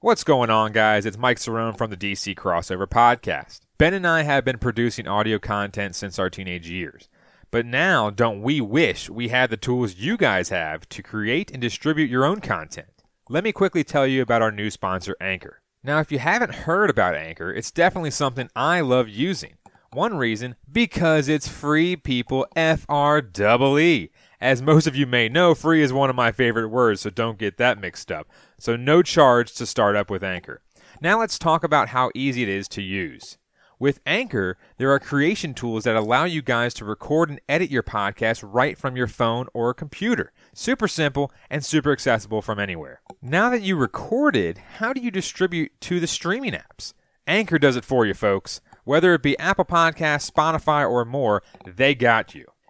What's going on, guys? It's Mike Cerrone from the DC Crossover Podcast. Ben and I have been producing audio content since our teenage years. But now, don't we wish we had the tools you guys have to create and distribute your own content? Let me quickly tell you about our new sponsor, Anchor. Now, if you haven't heard about Anchor, it's definitely something I love using. One reason, because it's free, people. F R E E. As most of you may know, free is one of my favorite words, so don't get that mixed up. So, no charge to start up with Anchor. Now, let's talk about how easy it is to use. With Anchor, there are creation tools that allow you guys to record and edit your podcast right from your phone or computer. Super simple and super accessible from anywhere. Now that you recorded, how do you distribute to the streaming apps? Anchor does it for you, folks. Whether it be Apple Podcasts, Spotify, or more, they got you.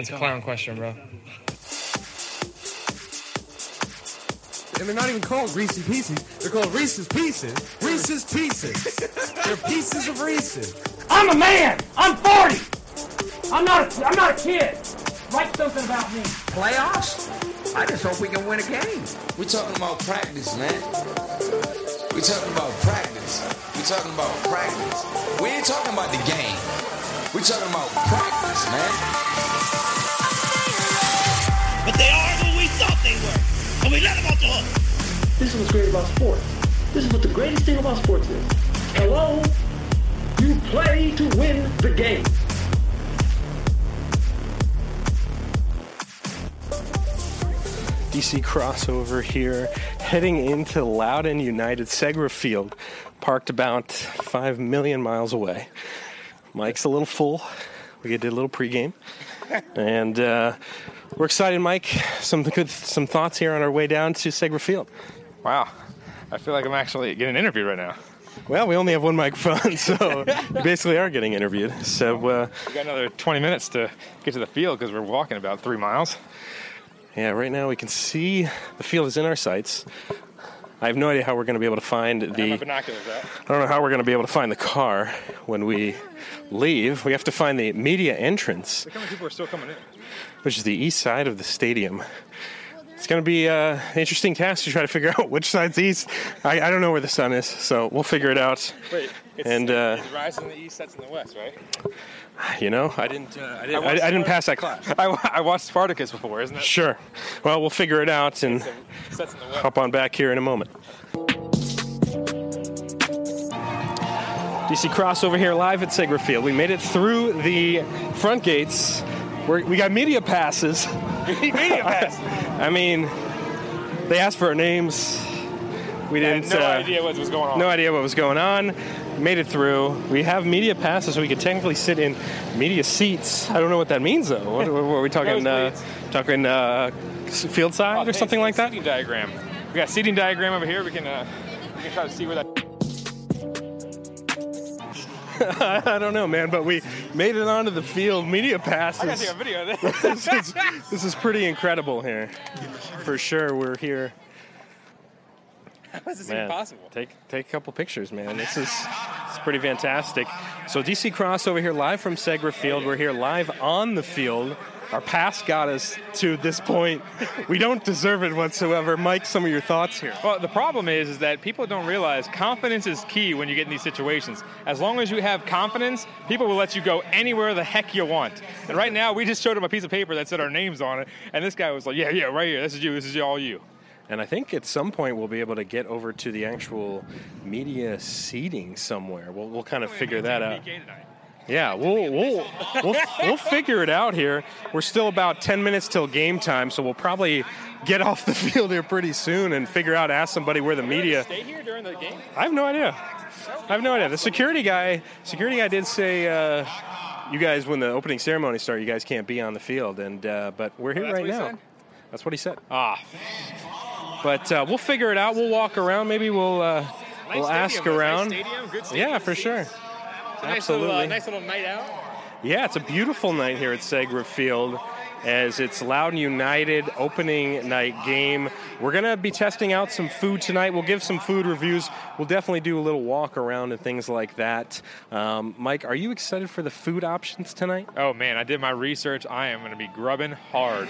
That's a clown question, bro. And they're not even called Reese's Pieces. They're called Reese's Pieces. Reese's Pieces. they're pieces of Reese's. I'm a man. I'm 40. I'm not. A, I'm not a kid. Write something about me. Playoffs? I just hope we can win a game. We're talking about practice, man. We're talking about practice. We're talking about practice. We ain't talking about the game. We're talking about practice, man. But they are who we thought they were. And we let them off the hook. This is what's great about sports. This is what the greatest thing about sports is. Hello? You play to win the game. DC crossover here, heading into Loudoun United Segra Field, parked about five million miles away. Mike's a little full. We did a little pregame, and uh, we're excited, Mike. Some good, some thoughts here on our way down to Segra Field. Wow. I feel like I'm actually getting interviewed right now. Well, we only have one microphone, so you basically are getting interviewed. So, uh, We got another 20 minutes to get to the field because we're walking about three miles. yeah, right now we can see the field is in our sights. I have no idea how we're going to be able to find the. binoculars out. I don't know how we're going to be able to find the car when we leave. We have to find the media entrance, Look how many people are still coming in. which is the east side of the stadium. It's going to be uh, an interesting task to try to figure out which side's east. I, I don't know where the sun is, so we'll figure it out. Wait, it's, And, uh, rising in the east, sets in the west, right? You know, I didn't. Uh, I, didn't I I, I didn't pass that class. I, I watched Spartacus before, isn't it? Sure. Well, we'll figure it out and Sets in the west. hop on back here in a moment. DC crossover here live at Segra Field. We made it through the front gates. We're, we got media passes. Media pass. I mean, they asked for our names. We I had didn't. no uh, idea what was going on. No idea what was going on. Made it through. We have media passes, so we could technically sit in media seats. I don't know what that means, though. What, what, are we talking? Uh, talking uh, field side Oh, or something like that? Seating diagram. We got a seating diagram over here. We can uh, we can try to see where that. I don't know, man, but we made it onto the field. Media I gotta passes. take a video of this. this, is, this is pretty incredible here. For sure, we're here. How is this Man, even possible? Take take a couple pictures, man. This is it's pretty fantastic. So DC Cross over here live from Segra Field. We're here live on the field. Our pass got us to this point. We don't deserve it whatsoever. Mike, some of your thoughts here. Well, the problem is, is that people don't realize confidence is key when you get in these situations. As long as you have confidence, people will let you go anywhere the heck you want. And right now, we just showed him a piece of paper that said our names on it, and this guy was like, "Yeah, yeah, right here. This is you. This is all you." And I think at some point we'll be able to get over to the actual media seating somewhere. We'll, we'll kind of figure that out. Yeah, we'll we'll we'll, we'll figure it out here. We're still about 10 minutes till game time, so we'll probably get off the field here pretty soon and figure out ask somebody where the media. Stay here during the game. I have no idea. I have no idea. The security guy, security guy did say, uh, "You guys, when the opening ceremony starts, you guys can't be on the field." And uh, but we're here that's right now. That's what he said. Ah, But uh, we'll figure it out. We'll walk around. Maybe we'll uh, we'll ask around. yeah, for sure. Absolutely. nice little night out. Yeah, it's a beautiful night here at Segra Field as it's Loudoun United opening night game. We're going to be testing out some food tonight. We'll give some food reviews. We'll definitely do a little walk around and things like that. Um, Mike, are you excited for the food options tonight? Oh man, I did my research. I am going to be grubbing hard.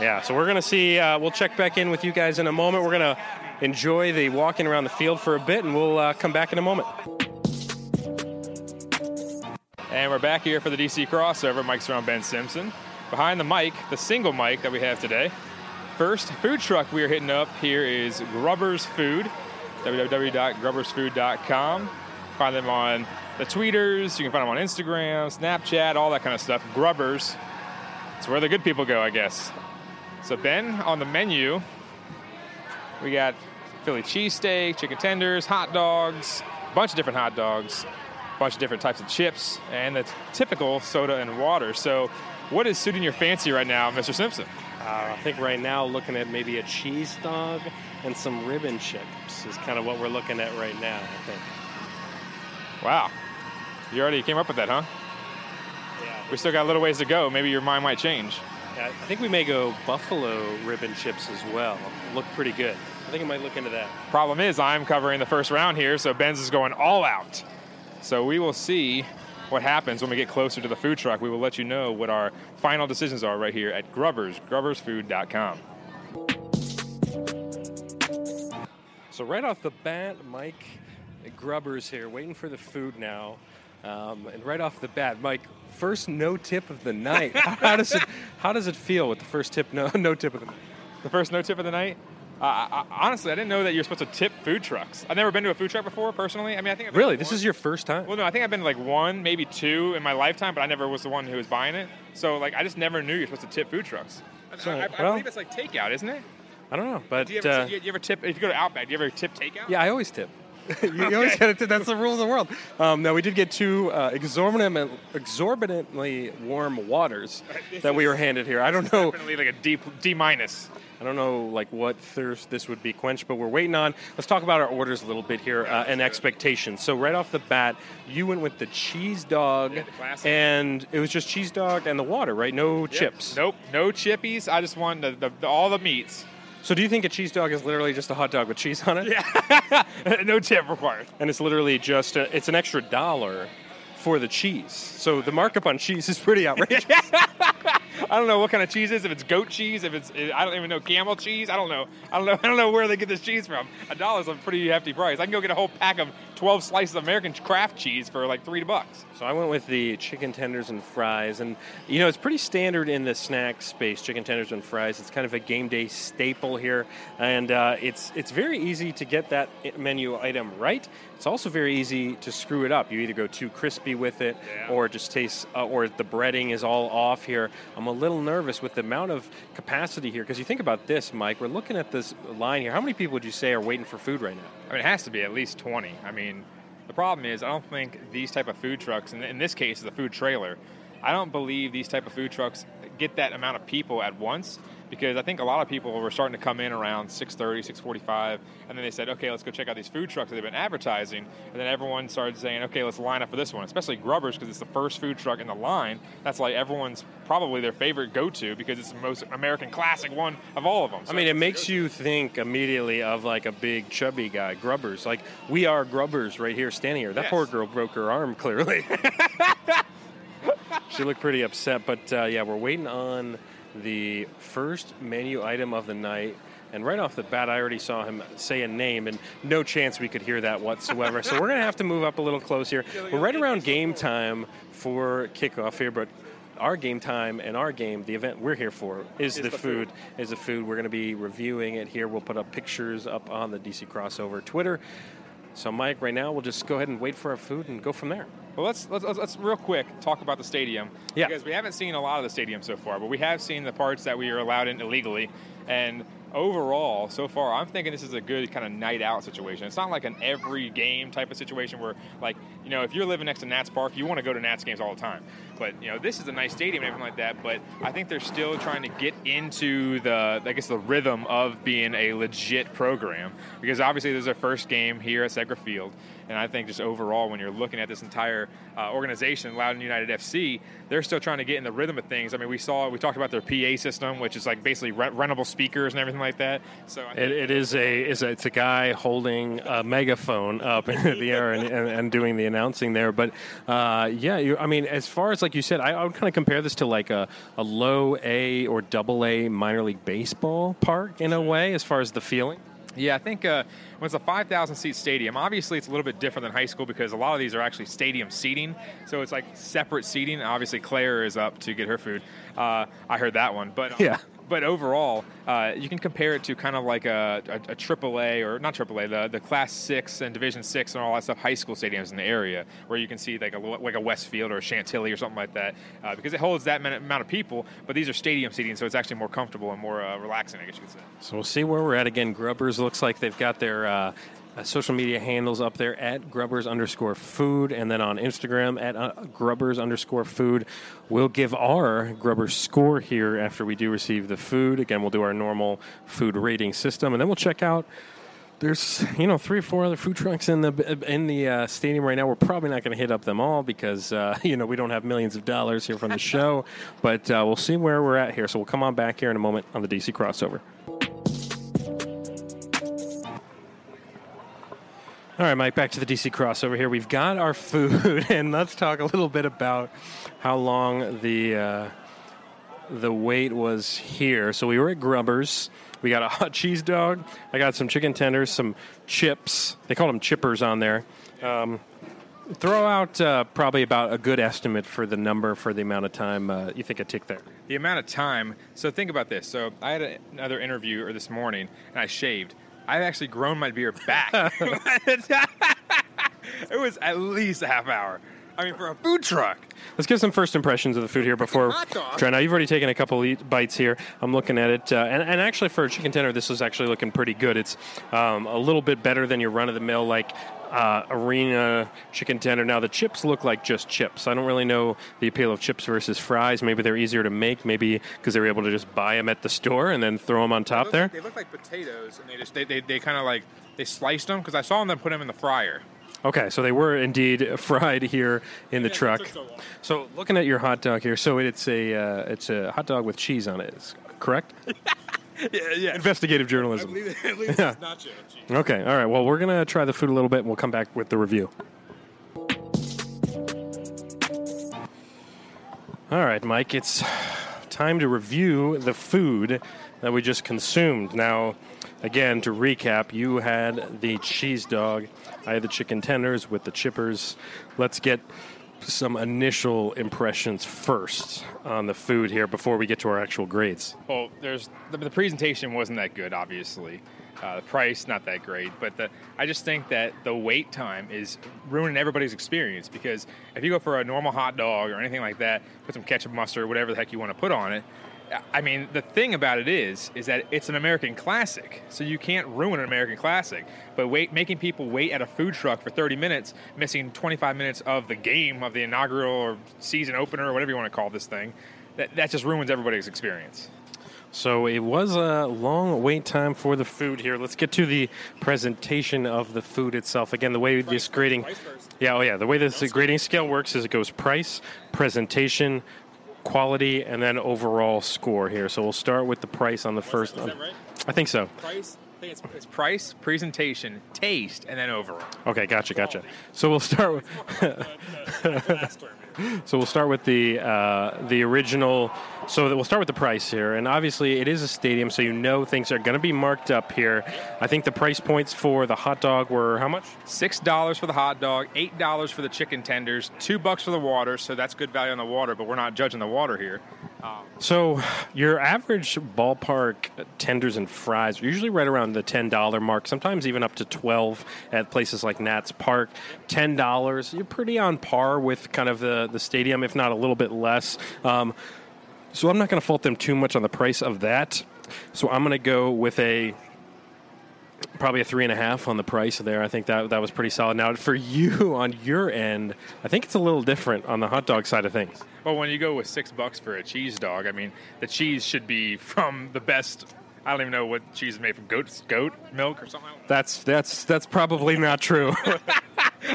Yeah, so we're going to see. Uh, we'll check back in with you guys in a moment. We're going to enjoy the walking around the field for a bit, and we'll uh, come back in a moment. And we're back here for the DC crossover. Mike's around Ben Simpson. Behind the mic, the single mic that we have today. First food truck we are hitting up here is Grubbers Food, www.grubbersfood.com. Find them on the tweeters. You can find them on Instagram, Snapchat, all that kind of stuff. Grubbers. It's where the good people go, I guess. So, Ben, on the menu, we got Philly cheesesteak, chicken tenders, hot dogs, a bunch of different hot dogs, a bunch of different types of chips, and the typical soda and water. So, what is suiting your fancy right now, Mr. Simpson? Uh, I think right now, looking at maybe a cheese dog and some ribbon chips is kind of what we're looking at right now, I think. Wow. You already came up with that, huh? Yeah. We still got a little ways to go. Maybe your mind might change. Yeah, I think we may go buffalo ribbon chips as well. Look pretty good. I think I might look into that. Problem is, I'm covering the first round here, so Ben's is going all out. So we will see what happens when we get closer to the food truck. We will let you know what our final decisions are right here at Grubbers, grubbersfood.com. So right off the bat, Mike Grubbers here, waiting for the food now. Um, and right off the bat, Mike, first no tip of the night. how does it How does it feel with the first tip no no tip of the night? The first no tip of the night. Uh, I, honestly, I didn't know that you're supposed to tip food trucks. I've never been to a food truck before, personally. I mean, I think I've Really, this is your first time? Well, no, I think I've been to like one, maybe two in my lifetime, but I never was the one who was buying it. So, like, I just never knew you're supposed to tip food trucks. I- So, I, I well- believe it's like takeout, isn't it? I don't know, but Do you ever, uh, do you, ever tip? If you go to Outback, do you ever tip takeout? yeah, I always tip. you, you always got to tip. That's the rule of the world. Um, now we did get two uh, exorbitant, exorbitantly warm waters that we were handed here. I don't know. Definitely like a D, D minus. I don't know like what thirst this would be quenched, but we're waiting on. Let's talk about our orders a little bit here uh, and expectations. So right off the bat, you went with the cheese dog, Yeah, the and it was just cheese dog and the water, right? No chips. Nope, no chippies. I just want the, the, the, all the meats. So do you think a cheese dog is literally just a hot dog with cheese on it? Yeah. no tip required. And it's literally just a, it's an extra dollar for the cheese. So the markup on cheese is pretty outrageous. I don't know what kind of cheese is. If it's goat cheese, if it's I don't even know camel cheese. I don't know. I don't know. I don't know where they get this cheese from. A dollar's a pretty hefty price. I can go get a whole pack of 12 slices of American Kraft cheese for like three bucks. So I went with the chicken tenders and fries, and you know it's pretty standard in the snack space. Chicken tenders and fries. It's kind of a game day staple here, and uh, it's it's very easy to get that menu item right. It's also very easy to screw it up. You either go too crispy with it, Yeah. or just tastes, uh, or the breading is all off here. I'm a little nervous with the amount of capacity here because you think about this, Mike. We're looking at this line here. How many people would you say are waiting for food right now? I mean, it has to be at least 20. I mean, the problem is I don't think these type of food trucks, and in this case, the food trailer, I don't believe these type of food trucks get that amount of people at once because I think a lot of people were starting to come in around 6:30, 6:45, and then they said, "Okay, let's go check out these food trucks that they've been advertising." And then everyone started saying, "Okay, let's line up for this one," especially Grubbers because it's the first food truck in the line. That's like everyone's probably their favorite go-to because it's the most American classic one of all of them. I mean, it makes you think immediately of like a big chubby guy, Grubbers. Like we are Grubbers right here, standing here. That Yes. poor girl broke her arm clearly. she looked pretty upset, but uh, yeah, we're waiting on the first menu item of the night. And right off the bat, I already saw him say a name, and no chance we could hear that whatsoever. so we're going to have to move up a little close here. We're right around game time for kickoff here, but our game time and our game, the event we're here for, is, the, the food. Is the food. We're going to be reviewing it here. We'll put up pictures up on the DC Crossover Twitter. So, Mike, right now we'll just go ahead and wait for our food and go from there. Well, let's, let's, let's, real quick talk about the stadium. Yeah. Because we haven't seen a lot of the stadium so far, but we have seen the parts that we are allowed in illegally. And overall, so far, I'm thinking this is a good kind of night out situation. It's not like an every game type of situation where, like, you know, if you're living next to Nats Park, you want to go to Nats games all the time. But you know, this is a nice stadium and everything like that. But I think they're still trying to get into the, I guess, the rhythm of being a legit program because obviously this is their first game here at Segra Field. And I think just overall, when you're looking at this entire uh, organization, Loudoun United FC, they're still trying to get in the rhythm of things. I mean, we saw, we talked about their PA system, which is like basically rent- rentable speakers and everything like that. So I It, it is a is a, it's a guy holding a megaphone up in the air and, and, and doing the announcing there. But uh, yeah, you, I mean, as far as like you said, I, I would kind of compare this to like a, a low A or double A minor league baseball park in a way, as far as the feeling. Yeah, I think uh, when it's a 5,000 seat stadium, obviously it's a little bit different than high school because a lot of these are actually stadium seating. So it's like separate seating. Obviously, Claire is up to get her food. Uh, I heard that one. But, um, Yeah. But overall, uh, you can compare it to kind of like a, a, a AAA or not AAA, the, the Class Six and Division Six and all that stuff, high school stadiums in the area, where you can see like a like a Westfield or a Chantilly or something like that, uh, because it holds that amount of people. But these are stadium seating, so it's actually more comfortable and more uh, relaxing, I guess you could say. So we'll see where we're at again. Grubbers looks like they've got their uh, social media handles up there at Grubbers underscore food, and then on Instagram at uh, Grubbers underscore food. We'll give our Grubbers score here after we do receive the food. Again, we'll do our normal food rating system, and then we'll check out. There's you know three or four other food trucks in the in the uh, stadium right now. We're probably not going to hit up them all because uh, you know we don't have millions of dollars here from the show, but uh, we'll see where we're at here. So we'll come on back here in a moment on the DC crossover. All right, Mike, back to the DC crossover here. We've got our food, and let's talk a little bit about how long the uh, the wait was here. So we were at Grubbers. We got a hot cheese dog. I got some chicken tenders, some chips. They call them chippers on there. Um, throw out uh, probably about a good estimate for the number for the amount of time uh, you think it took there. the amount of time. So think about this. So I had another interview or this morning, and I shaved. I've actually grown my beard back. it was at least a half hour. I mean, for a food truck. Let's give some first impressions of the food here before try. Now you've already taken a couple eat bites here. I'm looking at it, uh, and, and actually for a chicken tender, this is actually looking pretty good. It's um, a little bit better than your run of the mill like uh, arena chicken tender. Now the chips look like just chips. I don't really know the appeal of chips versus fries. Maybe they're easier to make. Maybe because they were able to just buy them at the store and then throw them on top there. They look like potatoes, and they just they, they, they kind of like they sliced them because I saw them then put them in the fryer. Okay, so they were indeed fried here in the Yeah, truck. so. So looking at your hot dog here, so it's a uh, it's a hot dog with cheese on it, is correct? Yeah, yeah. Investigative journalism. at least Yeah. it's nacho cheese. Okay, all right. Well, we're gonna try the food a little bit, and we'll come back with the review. All right, Mike, it's time to review the food that we just consumed. Now, again, to recap, you had the cheese dog, I had the chicken tenders with the chippers. Let's get some initial impressions first on the food here before we get to our actual grades. Well, there's the, the presentation wasn't that good, obviously. Uh, the price not that great, but the, I just think that the wait time is ruining everybody's experience because if you go for a normal hot dog or anything like that, put some ketchup, mustard, whatever the heck you want to put on it. I mean, the thing about it is, is that it's an American classic, so you can't ruin an American classic. But wait, making people wait at a food truck for 30 minutes, missing 25 minutes of the game, of the inaugural or season opener, or whatever you want to call this thing, that, that just ruins everybody's experience. So it was a long wait time for the food here. Let's get to the presentation of the food itself. Again, the way this grading, yeah, oh yeah, the way this grading scale works is it goes price, presentation, quality, and then overall score here. So we'll start with the price on the first. is that right? I think so. Price, I think it's, it's price, presentation, taste, and then overall. Okay, gotcha, gotcha. So we'll start with. So we'll start with the uh, the original. So we'll start with the price here, and obviously it is a stadium, so you know things are going to be marked up here. I think the price points for the hot dog were how much? Six dollars for the hot dog, eight dollars for the chicken tenders, two bucks for the water. So that's good value on the water, but we're not judging the water here. So your average ballpark tenders and fries are usually right around the ten dollar mark, sometimes even up to twelve at places like Nats Park. Ten dollars, you're pretty on par with kind of the the stadium, if not a little bit less. Um, so I'm not going to fault them too much on the price of that. So I'm going to go with a probably a three and a half on the price there. I think that that was pretty solid. Now for you on your end, I think it's a little different on the hot dog side of things. Well, when you go with six bucks for a cheese dog, I mean, the cheese should be from the best. I don't even know what cheese is made from goat goat milk or something. That's that's that's probably not true.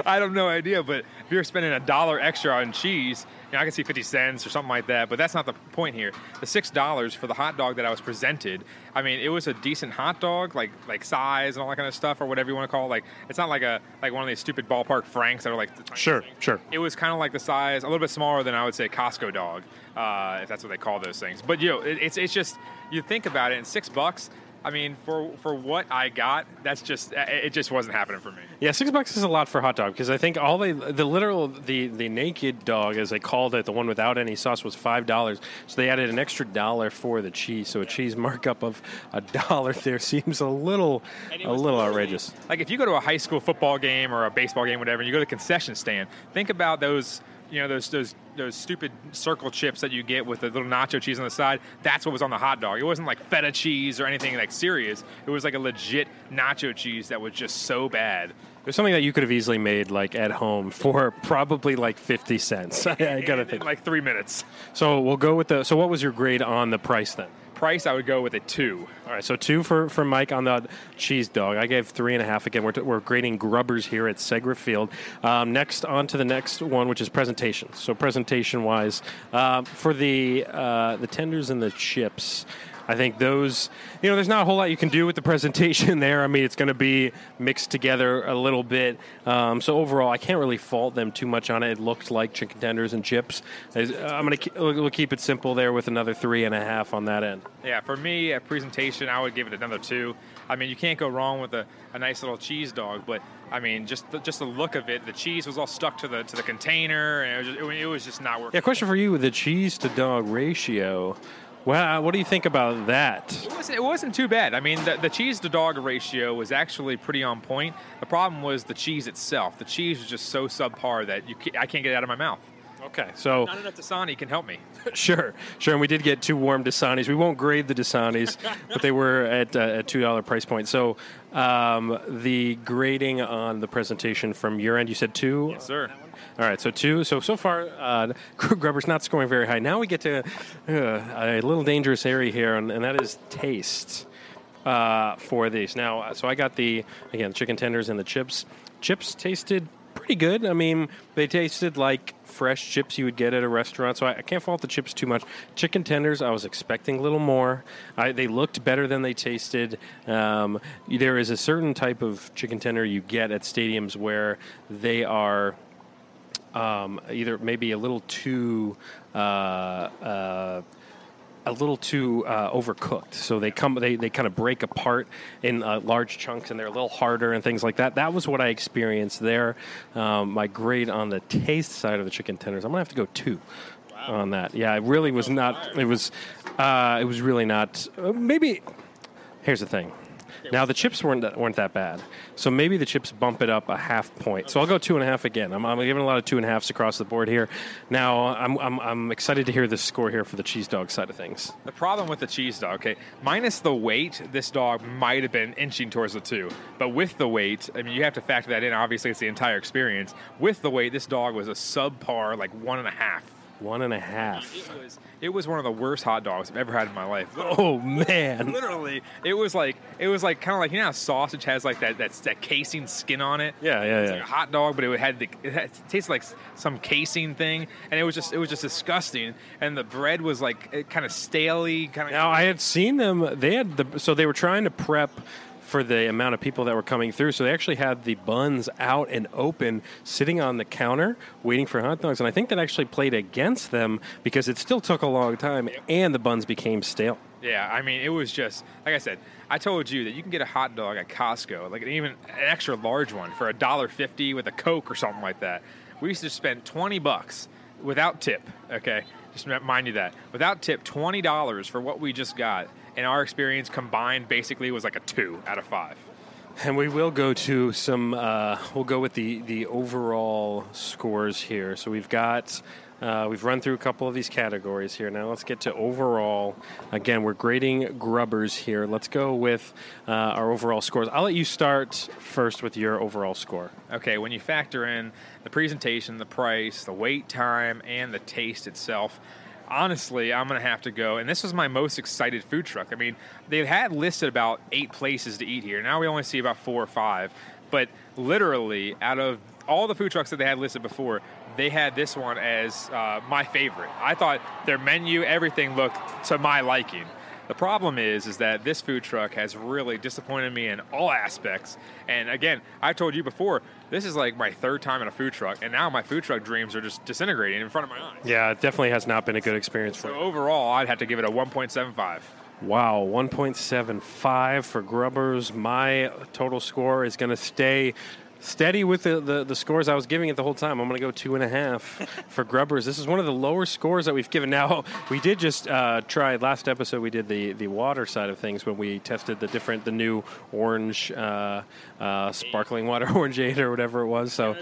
I have no idea, but if you're spending a dollar extra on cheese, you know, I can see 50 cents or something like that, but that's not the point here. The $6 for the hot dog that I was presented, I mean, it was a decent hot dog, like like size and all that kind of stuff, or whatever you want to call it. Like, it's not like a like one of these stupid ballpark Franks that are like the sure, thing. sure. It was kind of like the size, a little bit smaller than I would say Costco dog, uh, if that's what they call those things. But you know, it, it's it's just you think about it, and six bucks. I mean, for for what I got, that's just it. Just wasn't happening for me. Yeah, six bucks is a lot for a hot dog because I think all they the literal the the naked dog as they called it, the one without any sauce was five dollars. So they added an extra dollar for the cheese. So a cheese markup of a dollar there seems a little a little outrageous. Like if you go to a high school football game or a baseball game, whatever, and you go to the concession stand, think about those, you know, those those those stupid circle chips that you get with the little nacho cheese on the side. That's what was on the hot dog. It wasn't like feta cheese or anything like serious. It was like a legit nacho cheese that was just so bad. There's something that you could have easily made like at home for probably like fifty cents. I, gotta think. in like three minutes. So we'll go with the. So what was your grade on the price then? Price, I would go with a two. All right, so two for, for Mike on the cheese dog. I gave three and a half. Again, we're, we're grading grubbers here at Segra Field. Um, next, on to the next one, which is presentation. So presentation wise, um, for the uh, the tenders and the chips. I think those, you know, there's not a whole lot you can do with the presentation there. I mean, it's going to be mixed together a little bit. Um, so overall, I can't really fault them too much on it. It looked like chicken tenders and chips. I'm going to we'll keep it simple there with another three and a half on that end. Yeah, for me, a presentation, I would give it another two. I mean, you can't go wrong with a, a nice little cheese dog, but I mean, just the, just the look of it, the cheese was all stuck to the to the container, and it was just, it, was just not working. Yeah, question for you: with the cheese to dog ratio. Well, what do you think about that? It wasn't, it wasn't too bad. I mean, the, the cheese to dog ratio was actually pretty on point. The problem was the cheese itself. The cheese was just so subpar that you ca I can't get it out of my mouth. Okay, so Not enough Dasani can help me. sure, sure. And we did get two warm Dasanis. We won't grade the Dasanis, but they were at uh, a two dollar price point. So um, the grading on the presentation from your end, you said two. Yes, sir. All right, so two. So so far, uh, Grubber's not scoring very high. Now we get to uh, a little dangerous area here, and, and that is taste uh, for these. Now, uh, so I got the again chicken tenders and the chips. Chips tasted pretty good. I mean, they tasted like fresh chips you would get at a restaurant. So I, I can't fault the chips too much. Chicken tenders, I was expecting a little more. I, they looked better than they tasted. Um, there is a certain type of chicken tender you get at stadiums where they are um, either maybe a little too uh, uh, a little too uh, overcooked. So they come they, they kind of break apart in uh, large chunks and they're a little harder and things like that. That was what I experienced there. Um, my grade on the taste side of the chicken tenders, I'm gonna have to go two. On that, yeah, it really was not. It was, uh, it was really not. Uh, maybe here's the thing. Now the chips weren't that, weren't that bad, so maybe the chips bump it up a half point. So I'll go two and a half again. I'm, I'm giving a lot of two and a halves across the board here. Now I'm, I'm I'm excited to hear the score here for the cheese dog side of things. The problem with the cheese dog, okay, minus the weight, this dog might have been inching towards the two. But with the weight, I mean, you have to factor that in. Obviously, it's the entire experience. With the weight, this dog was a subpar, like one and a half. One and a half. It was, it was one of the worst hot dogs I've ever had in my life. Oh man! Literally, it was like it was like kind of like you know how sausage has like that that, that casing skin on it. Yeah, yeah, It's yeah. like a hot dog, but it had the it, had, it tasted like some casing thing, and it was just it was just disgusting. And the bread was like eh, kind of staley, kind of. Now I had seen them. They had the so they were trying to prep for the amount of people that were coming through. So they actually had the buns out and open, sitting on the counter, waiting for hot dogs. And I think that actually played against them because it still took a long time, and the buns became stale. Yeah, I mean, it was just like I said. I told you that you can get a hot dog at Costco, like even an extra large one, for a dollar fifty with a Coke or something like that. We used to spend twenty bucks without tip. Okay, just remind you that without tip, twenty dollars for what we just got. And our experience combined basically was like a two out of five. And we will go to some. Uh, we'll go with the the overall scores here. So we've got. Uh, we've run through a couple of these categories here. Now let's get to overall. Again, we're grading grubbers here. Let's go with uh, our overall scores. I'll let you start first with your overall score. Okay, when you factor in the presentation, the price, the wait time, and the taste itself, honestly, I'm going to have to go. And this was my most excited food truck. I mean, they had listed about eight places to eat here. Now we only see about four or five. But literally, out of all the food trucks that they had listed before, they had this one as uh, my favorite. I thought their menu, everything looked to my liking. The problem is, is that this food truck has really disappointed me in all aspects. And again, I've told you before, this is like my third time in a food truck, and now my food truck dreams are just disintegrating in front of my eyes. Yeah, it definitely has not been a good experience for So you. overall, I'd have to give it a 1.75. Wow, 1.75 for Grubbers. My total score is going to stay steady with the, the, the scores I was giving it the whole time. I'm going to go two and a half for Grubbers. This is one of the lower scores that we've given. Now, we did just uh, try, last episode, we did the, the water side of things when we tested the different, the new orange, uh, uh, sparkling water, orangeade or whatever it was. So,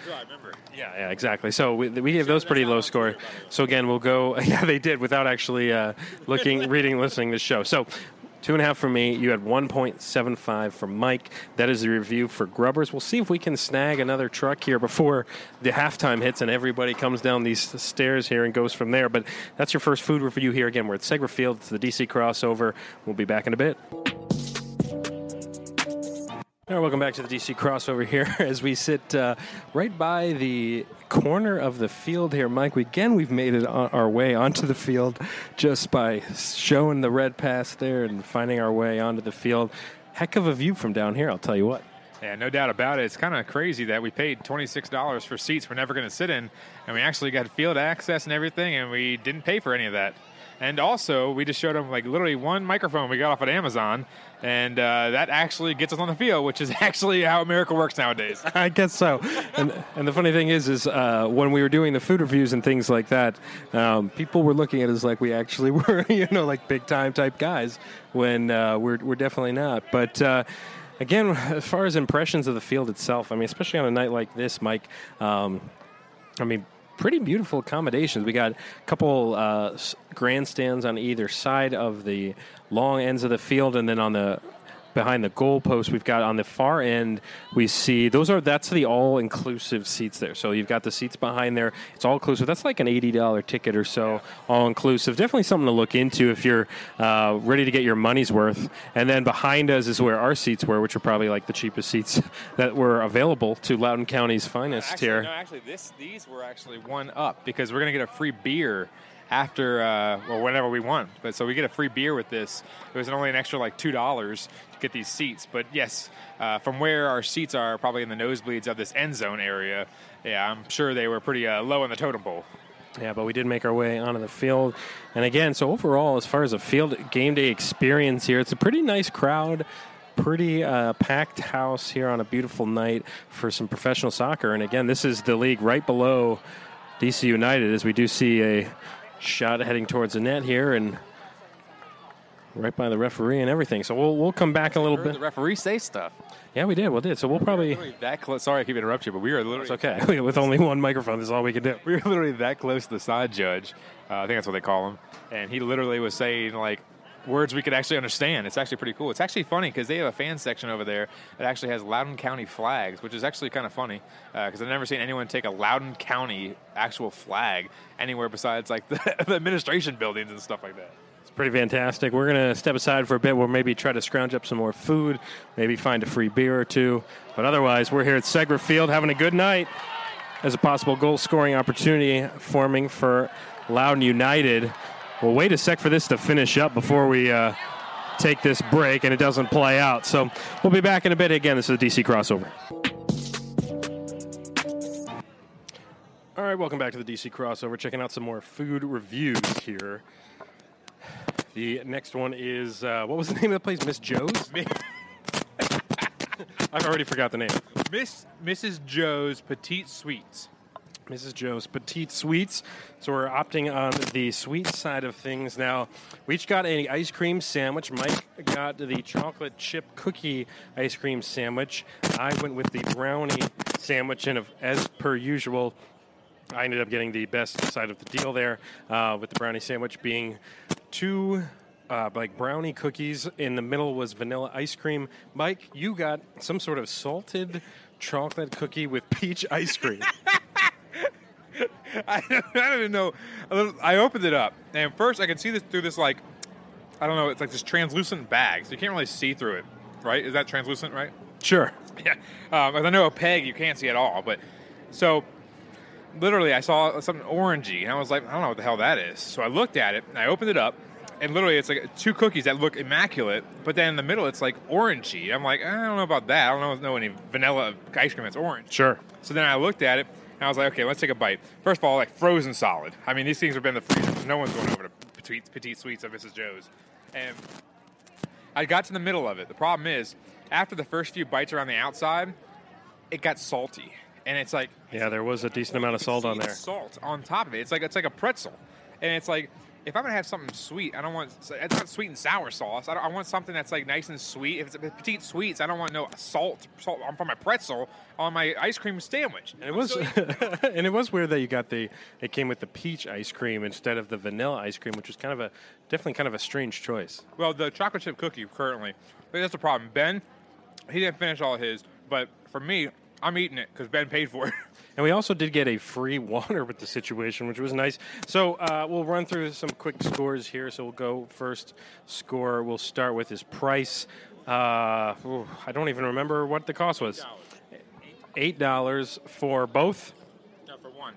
yeah, yeah, exactly. So we, we gave those pretty low score. So again, we'll go. Yeah, they did without actually uh, looking, reading, listening to the show. So. Two and a half for me. You had 1.75 for Mike. That is the review for Grubbers. We'll see if we can snag another truck here before the halftime hits and everybody comes down these stairs here and goes from there. But that's your first food review here. Again, we're at Segra Field. It's the DC crossover. We'll be back in a bit. All right, welcome back to the DC crossover here as we sit uh, right by the corner of the field here. Mike, again, we've made it our way onto the field just by showing the red pass there and finding our way onto the field. Heck of a view from down here, I'll tell you what. Yeah, no doubt about it. It's kind of crazy that we paid $26 for seats we're never going to sit in, and we actually got field access and everything, and we didn't pay for any of that. And also, we just showed them like literally one microphone we got off at Amazon, and uh, that actually gets us on the field, which is actually how America works nowadays. I guess so. And, and the funny thing is, is uh, when we were doing the food reviews and things like that, um, people were looking at us like we actually were, you know, like big time type guys. When uh, we're we're definitely not. But uh, again, as far as impressions of the field itself, I mean, especially on a night like this, Mike. Um, I mean, pretty beautiful accommodations. We got a couple uh, grandstands on either side of the long ends of the field, and then on the behind the goalpost, we've got on the far end. We see those are that's the all inclusive seats there. So you've got the seats behind there. It's all inclusive. That's like an eighty dollar ticket or so, all inclusive. Definitely something to look into if you're uh, ready to get your money's worth. And then behind us is where our seats were, which are probably like the cheapest seats that were available to Loudoun County's finest actually, here. no, actually, this these were actually one up because we're gonna get a free beer after uh, or whenever we want. But so we get a free beer with this. It was only an extra like two dollars to get these seats. But yes, uh, from where our seats are, probably in the nosebleeds of this end zone area. Yeah, I'm sure they were pretty uh, low in the totem pole. Yeah, but we did make our way onto the field. And again, so overall, as far as a field game day experience here, it's a pretty nice crowd. Pretty uh, packed house here on a beautiful night for some professional soccer. And again, this is the league right below DC United, as we do see a shot heading towards the net here, and right by the referee and everything. So we'll we'll come back a little bit. The referee say stuff. Yeah, we did. We did. So we'll probably. Literally that close. Sorry, I keep interrupting you, but we were literally It's okay. With only one microphone, this is all we can do. we were literally that close to the side judge. Uh, I think that's what they call him. And he literally was saying like words we could actually understand. It's actually pretty cool. It's actually funny because they have a fan section over there that actually has Loudoun County flags, which is actually kind of funny uh, because I've never seen anyone take a Loudoun County actual flag anywhere besides like the, the administration buildings and stuff like that. It's pretty fantastic. We're going to step aside for a bit. We'll maybe try to scrounge up some more food, maybe find a free beer or two. But otherwise, we're here at Segra Field having a good night as a possible goal scoring opportunity forming for Loudoun United. We'll wait a sec for this to finish up before we uh, take this break and it doesn't play out. So we'll be back in a bit. Again, this is a DC crossover. All right, welcome back to the DC crossover. Checking out some more food reviews here. The next one is uh, what was the name of the place? Miss Joe's. I've already forgot the name. Miss Mrs. Joe's Petite Sweets. Mrs. Joe's Petite Sweets. So we're opting on the sweet side of things now. We each got an ice cream sandwich. Mike got the chocolate chip cookie ice cream sandwich. I went with the brownie sandwich, and as per usual, I ended up getting the best side of the deal there, uh, with the brownie sandwich being two. Uh, like brownie cookies in the middle was vanilla ice cream. Mike, you got some sort of salted chocolate cookie with peach ice cream. I don't, I don't even know. I opened it up, and first I could see this through this like, I don't know. It's like this translucent bag, so you can't really see through it, right? Is that translucent, right? sure. Yeah. Um, as I know a peg you can't see at all, but so literally I saw something orangey, and I was like, I don't know what the hell that is. So I looked at it, and I opened it up, and literally it's like two cookies that look immaculate, but then in the middle it's like orangey. I'm like, I don't know about that. I don't know, know any vanilla ice cream that's orange. Sure. So then I looked at it and I was like, okay, let's take a bite. First of all, like frozen solid. I mean, these things have been in the freezer. No one's going over to petite, petite sweets of Mrs. Joe's. And I got to the middle of it. The problem is, after the first few bites around the outside, it got salty, and it's like Yeah, there was a decent amount of salt on there. Salt on top of it. It's like it's like a pretzel, and it's like if I'm gonna have something sweet, I don't want it's not sweet and sour sauce. I, don't, I want something that's like nice and sweet. If it's petite sweets, I don't want no salt salt from my pretzel on my ice cream sandwich. And it was, and it was weird that you got the. It came with the peach ice cream instead of the vanilla ice cream, which was kind of a definitely kind of a strange choice. Well, the chocolate chip cookie currently, but that's the problem. Ben, he didn't finish all his, but for me, I'm eating it because Ben paid for it. And we also did get a free water with the situation, which was nice. So uh, we'll run through some quick scores here. So we'll go first score. We'll start with his price. Uh, ooh, I don't even remember what the cost was. Eight dollars for both. No, for one.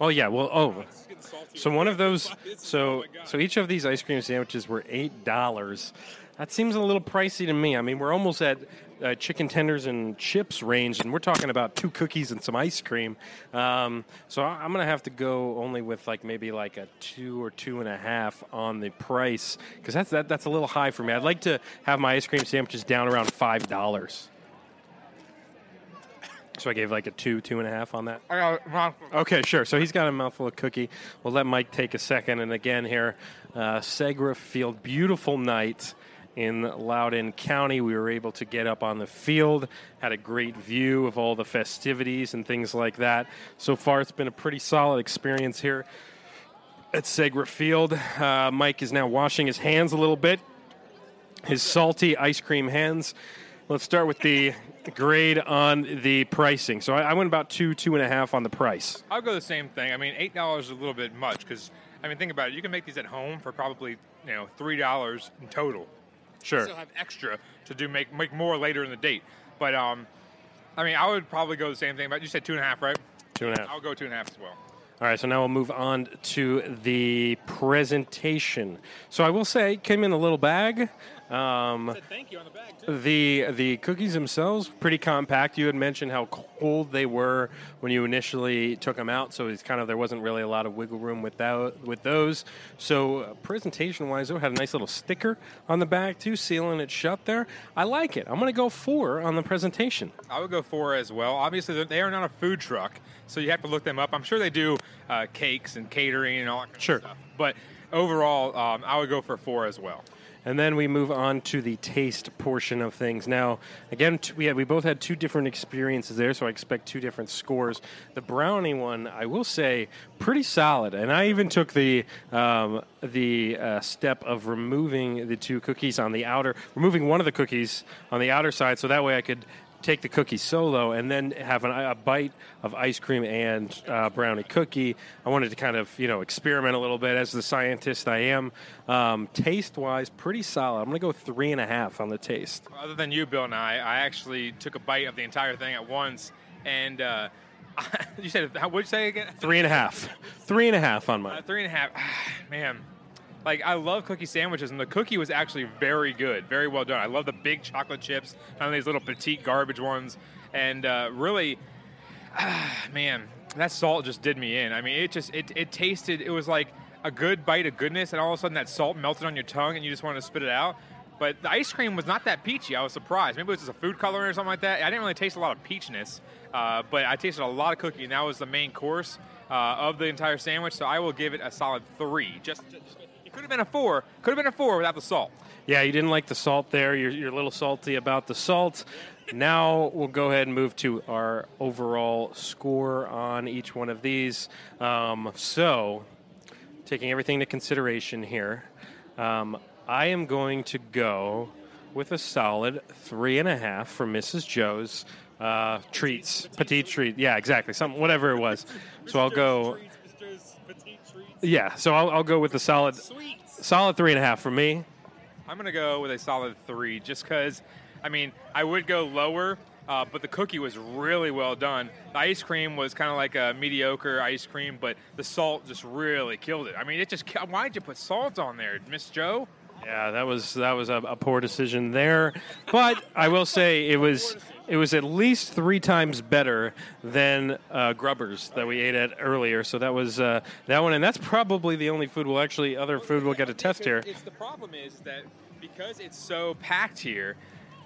Oh yeah. Well, oh, It's getting salty. So one of those, so oh so each of these ice cream sandwiches were eight dollars. That seems a little pricey to me. I mean, we're almost at uh, chicken tenders and chips range, and we're talking about two cookies and some ice cream. Um, so I- I'm gonna have to go only with like maybe like a two or two and a half on the price because that's that, that's a little high for me. I'd like to have my ice cream sandwiches down around five dollars. So I gave like a two, two and a half on that. I got well, Okay, sure. So he's got a mouthful of cookie. We'll let Mike take a second. And again, here, uh, Segra Field, beautiful night in Loudoun County. We were able to get up on the field, had a great view of all the festivities and things like that. So far, it's been a pretty solid experience here at Segra Field. Uh, Mike is now washing his hands a little bit, his salty ice cream hands. Let's start with the grade on the pricing. So I, I went about two, two and a half on the price. I'll go the same thing. I mean, eight dollars is a little bit much because I mean, think about it. You can make these at home for probably you know three dollars in total. Sure. Still have extra to do make make more later in the date. But um, I mean, I would probably go the same thing. But you said two and a half, right? Two and a half. I'll go two and a half as well. All right, so now we'll move on to the presentation. So I will say, it came in a little bag. Um, Thank you on the bag too. the the cookies themselves pretty compact. You had mentioned how cold they were when you initially took them out, so it's kind of there wasn't really a lot of wiggle room with that, with those. So uh, presentation wise, though, had a nice little sticker on the back too, sealing it shut there. I like it. I'm going to go four on the presentation. I would go four as well. Obviously, they're- they are not a food truck, so you have to look them up. I'm sure they do uh, cakes and catering and all that kind Sure. of stuff. But overall, um, I would go for four as well. And then we move on to the taste portion of things. Now, again, t- we had, we both had two different experiences there, so I expect two different scores. The brownie one, I will say, pretty solid. And I even took the um, the uh, step of removing the two cookies on the outer, removing one of the cookies on the outer side, so that way I could take the cookie solo and then have an, a bite of ice cream and uh, brownie cookie. I wanted to kind of you know experiment a little bit as the scientist I am. Um, taste wise, pretty solid. I'm going to go three and a half on the taste. Other than you, Bill, and I, I actually took a bite of the entire thing at once. And uh, you said, what'd you say again? Three and a half. Three and a half on Uh, mine. three and a half. Man, like I love cookie sandwiches, and the cookie was actually very good, very well done. I love the big chocolate chips, none of these little petite garbage ones, and uh, really, man, that salt just did me in. I mean, it just it it tasted. It was like a good bite of goodness, and all of a sudden that salt melted on your tongue, and you just wanted to spit it out. But the ice cream was not that peachy. I was surprised. Maybe it was just a food coloring or something like that. I didn't really taste a lot of peachiness, uh, but I tasted a lot of cookie, and that was the main course uh, of the entire sandwich. So I will give it a solid three. Just, just could have been a four. Could have been a four without the salt. Yeah, you didn't like the salt there. You're, you're a little salty about the salt. Now we'll go ahead and move to our overall score on each one of these. Um, so, taking everything into consideration here, um, I am going to go with a solid three and a half for Mrs. Joe's uh, treats, petite treat. Yeah, exactly. Some whatever it was. So I'll go. Yeah, so I'll, I'll go with a solid, solid three and a half for me. I'm going to go with a solid three just because, I mean, I would go lower, uh, but the cookie was really well done. The ice cream was kind of like a mediocre ice cream, but the salt just really killed it. I mean, it just, why did you put salt on there, Miss Joe? Yeah, that was that was a, a poor decision there, but I will say it was it was at least three times better than uh, Grubbers that we ate at earlier. So that was uh, that one, and that's probably the only food we'll actually other food we'll get a test here. It's the problem is that because it's so packed here.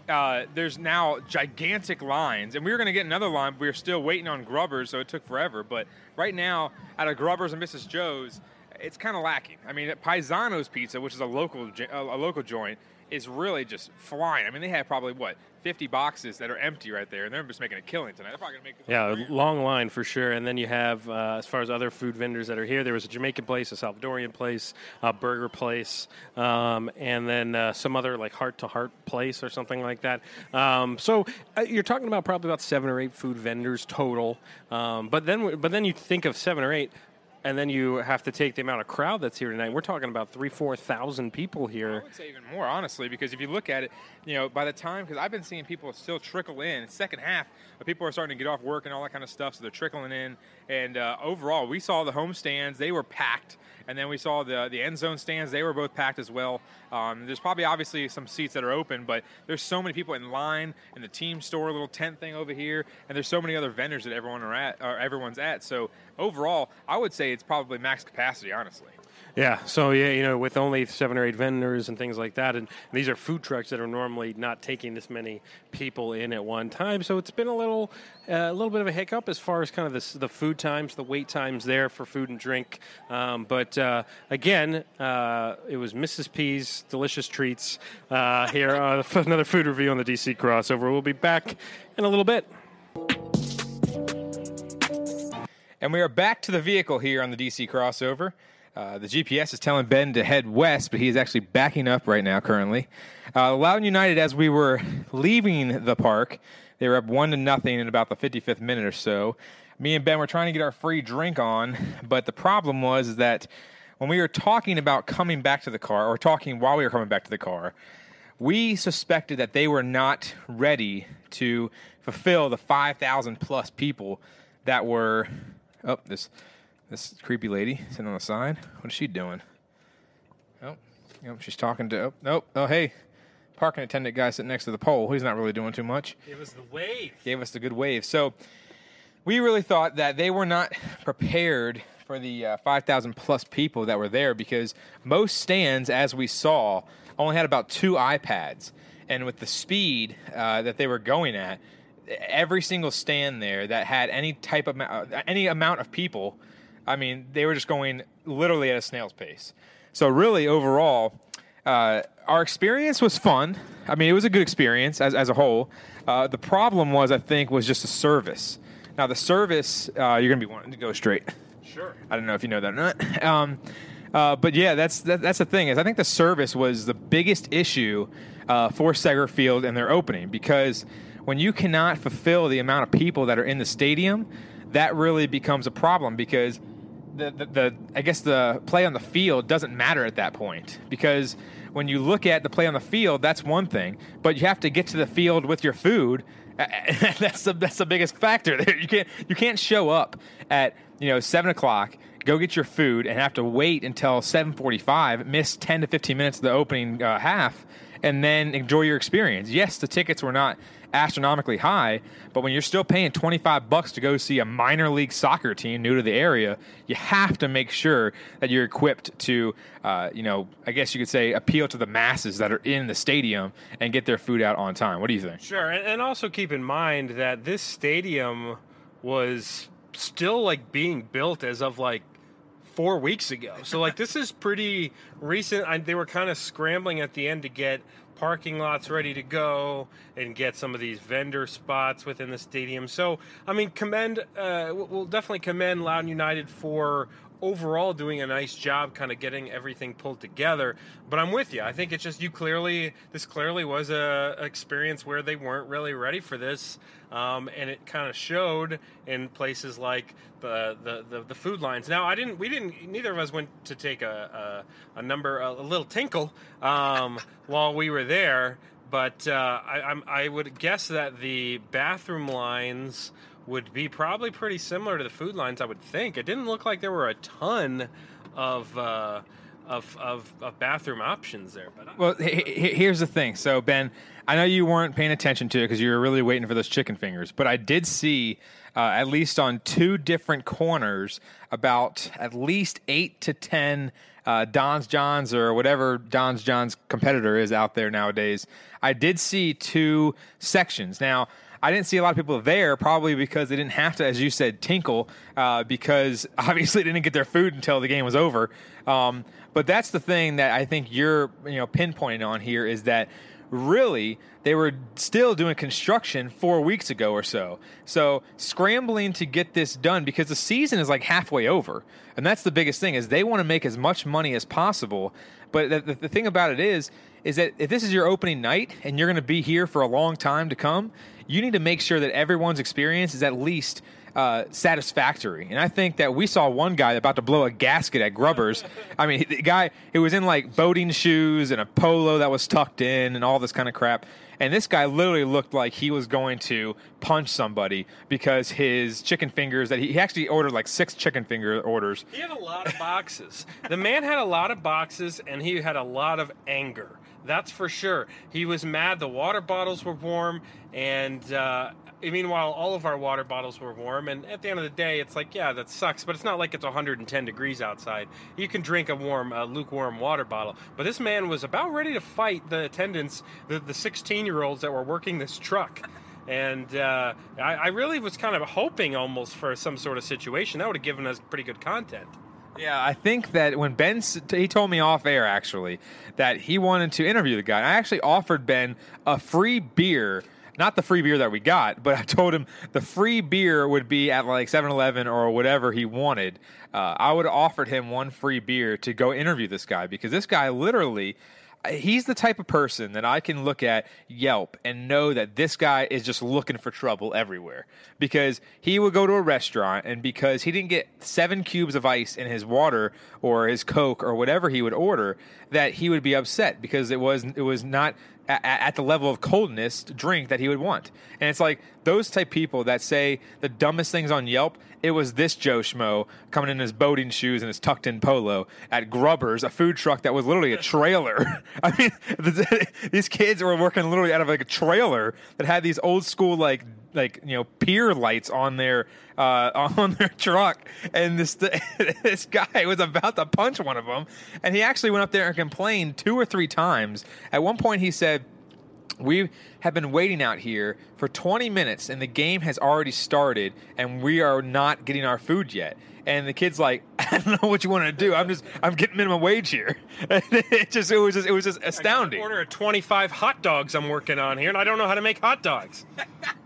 Uh, there's now gigantic lines, and we were going to get another line, but we were still waiting on Grubbers, so it took forever. But right now, out of Grubbers and Mrs. Joe's, it's kind of lacking. I mean, Paisano's Pizza, which is a local a local joint, is really just flying. I mean, they have probably what 50 boxes that are empty right there, and they're just making a killing tonight. They're probably gonna make yeah, long line for sure. And then you have uh, as far as other food vendors that are here, there was a Jamaican place, a Salvadorian place, a burger place, um, and then uh, some other like heart to heart place or something like that. Um, so uh, you're talking about probably about seven or eight food vendors total. Um, but then but then you think of seven or eight and then you have to take the amount of crowd that's here tonight. We're talking about three, four thousand people here. I would say even more, honestly, because if you look at it, you know, by the time, because I've been seeing people still trickle in. Second half, people are starting to get off work and all that kind of stuff, so they're trickling in. And uh, overall, we saw the home stands; they were packed, and then we saw the the end zone stands; they were both packed as well. Um, there's probably obviously some seats that are open, but there's so many people in line in the team store, little tent thing over here, and there's so many other vendors that everyone are at, or everyone's at. So overall, I would say it's probably max capacity, honestly. Yeah, so yeah, you know, with only seven or eight vendors and things like that, and these are food trucks that are normally not taking this many people in at one time. So it's been a little, uh, a little bit of a hiccup as far as kind of the, the food times, the wait times there for food and drink. Um, but uh, again, uh, it was Mrs. P's delicious treats uh, here. Uh, another food review on the DC crossover. We'll be back in a little bit. And we are back to the vehicle here on the DC crossover. Uh, the GPS is telling Ben to head west, but he is actually backing up right now currently. Uh, Loudoun United, as we were leaving the park, they were up one to nothing in about the 55th minute or so. Me and Ben were trying to get our free drink on, but the problem was that when we were talking about coming back to the car, or talking while we were coming back to the car, we suspected that they were not ready to fulfill the 5,000 plus people that were. Oh, this this creepy lady sitting on the side. What is she doing? Oh, yep, she's talking to. Oh, nope. Oh, hey, parking attendant guy sitting next to the pole. He's not really doing too much. Give us the wave. Gave us the good wave. So we really thought that they were not prepared for the uh, 5,000 plus people that were there because most stands, as we saw, only had about two iPads. And with the speed uh, that they were going at, every single stand there that had any type of uh, any amount of people, I mean, they were just going literally at a snail's pace. So really, overall, uh, our experience was fun. I mean, it was a good experience as, as a whole. Uh, the problem was, I think, was just the service. Now, the service, uh, you're going to be wanting to go straight. Sure. I don't know if you know that or not. Um, uh, but yeah, that's that, that's the thing is I think the service was the biggest issue uh, for Segra Field in their opening because when you cannot fulfill the amount of people that are in the stadium, that really becomes a problem because the, the, the I guess the play on the field doesn't matter at that point because when you look at the play on the field, that's one thing, but you have to get to the field with your food. that's the that's the biggest factor there. You can't you can't show up at you know seven o'clock, go get your food, and have to wait until seven forty five, miss ten to fifteen minutes of the opening uh, half, and then enjoy your experience. Yes, the tickets were not astronomically high, but when you're still paying 25 bucks to go see a minor league soccer team new to the area, you have to make sure that you're equipped to, uh, you know, I guess you could say appeal to the masses that are in the stadium and get their food out on time. What do you think? Sure, and, also keep in mind that this stadium was still like being built as of like four weeks ago. So like this is pretty recent. I, they were kind of scrambling at the end to get parking lots ready to go and get some of these vendor spots within the stadium. So I mean, commend. Uh, we'll definitely commend Loudoun United for overall doing a nice job kind of getting everything pulled together but i'm with you. I think it's just you clearly this clearly was a, a experience where they weren't really ready for this um, and it kind of showed in places like the, the, the, the, food lines. Now i didn't we didn't neither of us went to take a, a, a number a, little tinkle um, while we were there but uh, I, I'm, I would guess that the bathroom lines would be probably pretty similar to the food lines, I would think. It didn't look like there were a ton of. Uh, of, of, of, bathroom options there. But well, here's the thing. So Ben, I know you weren't paying attention to it because you were really waiting for those chicken fingers, but I did see uh, at least on two different corners about at least eight to ten uh, Don's Johns or whatever Don's Johns competitor is out there nowadays. I did see two sections now. I didn't see a lot of people there, probably because they didn't have to, as you said, tinkle, uh, because obviously they didn't get their food until the game was over. Um, but that's the thing that I think you're, you know, pinpointing on here is that really they were still doing construction four weeks ago or so. So scrambling to get this done because the season is like halfway over, and that's the biggest thing is they want to make as much money as possible. But the, the, the thing about it is, is that if this is your opening night and you're going to be here for a long time to come, you need to make sure that everyone's experience is at least uh, satisfactory. And I think that we saw one guy about to blow a gasket at Grubbers. I mean, the guy who was in like boating shoes and a polo that was tucked in and all this kind of crap. And this guy literally looked like he was going to punch somebody because his chicken fingers that he, he actually ordered like six chicken finger orders. He had a lot of boxes. the man had a lot of boxes and he had a lot of anger. That's for sure. He was mad the water bottles were warm, and uh, meanwhile, all of our water bottles were warm. And at the end of the day, it's like, yeah, that sucks, but it's not like it's 110 degrees outside. You can drink a warm, uh, lukewarm water bottle. But this man was about ready to fight the attendants, the 16 year olds that were working this truck. And uh, I, I really was kind of hoping almost for some sort of situation. That would have given us pretty good content. Yeah, I think that when Ben he told me off air actually that he wanted to interview the guy. I actually offered Ben a free beer, not the free beer that we got, but I told him the free beer would be at like 7-Eleven or whatever he wanted. Uh, I would have offered him one free beer to go interview this guy because this guy literally he's the type of person that I can look at Yelp and know that this guy is just looking for trouble everywhere because he would go to a restaurant and because he didn't get seven cubes of ice in his water or his Coke or whatever he would order, that he would be upset because it was it was not at, at the level of coldness drink that he would want. And it's like those type people that say the dumbest things on Yelp. It was this Joe Schmo coming in his boating shoes and his tucked in polo at Grubbers, a food truck that was literally a trailer. I mean, these kids were working literally out of like a trailer that had these old school like like you know pier lights on their uh, on their truck, and this this guy was about to punch one of them, and he actually went up there and complained two or three times. At one point, he said we have been waiting out here for 20 minutes and the game has already started and we are not getting our food yet. And the kid's like i don't know what you want to do. I'm just i'm getting minimum wage here. It just it was just it was just astounding. I order 25 hot dogs i'm working on here and i don't know how to make hot dogs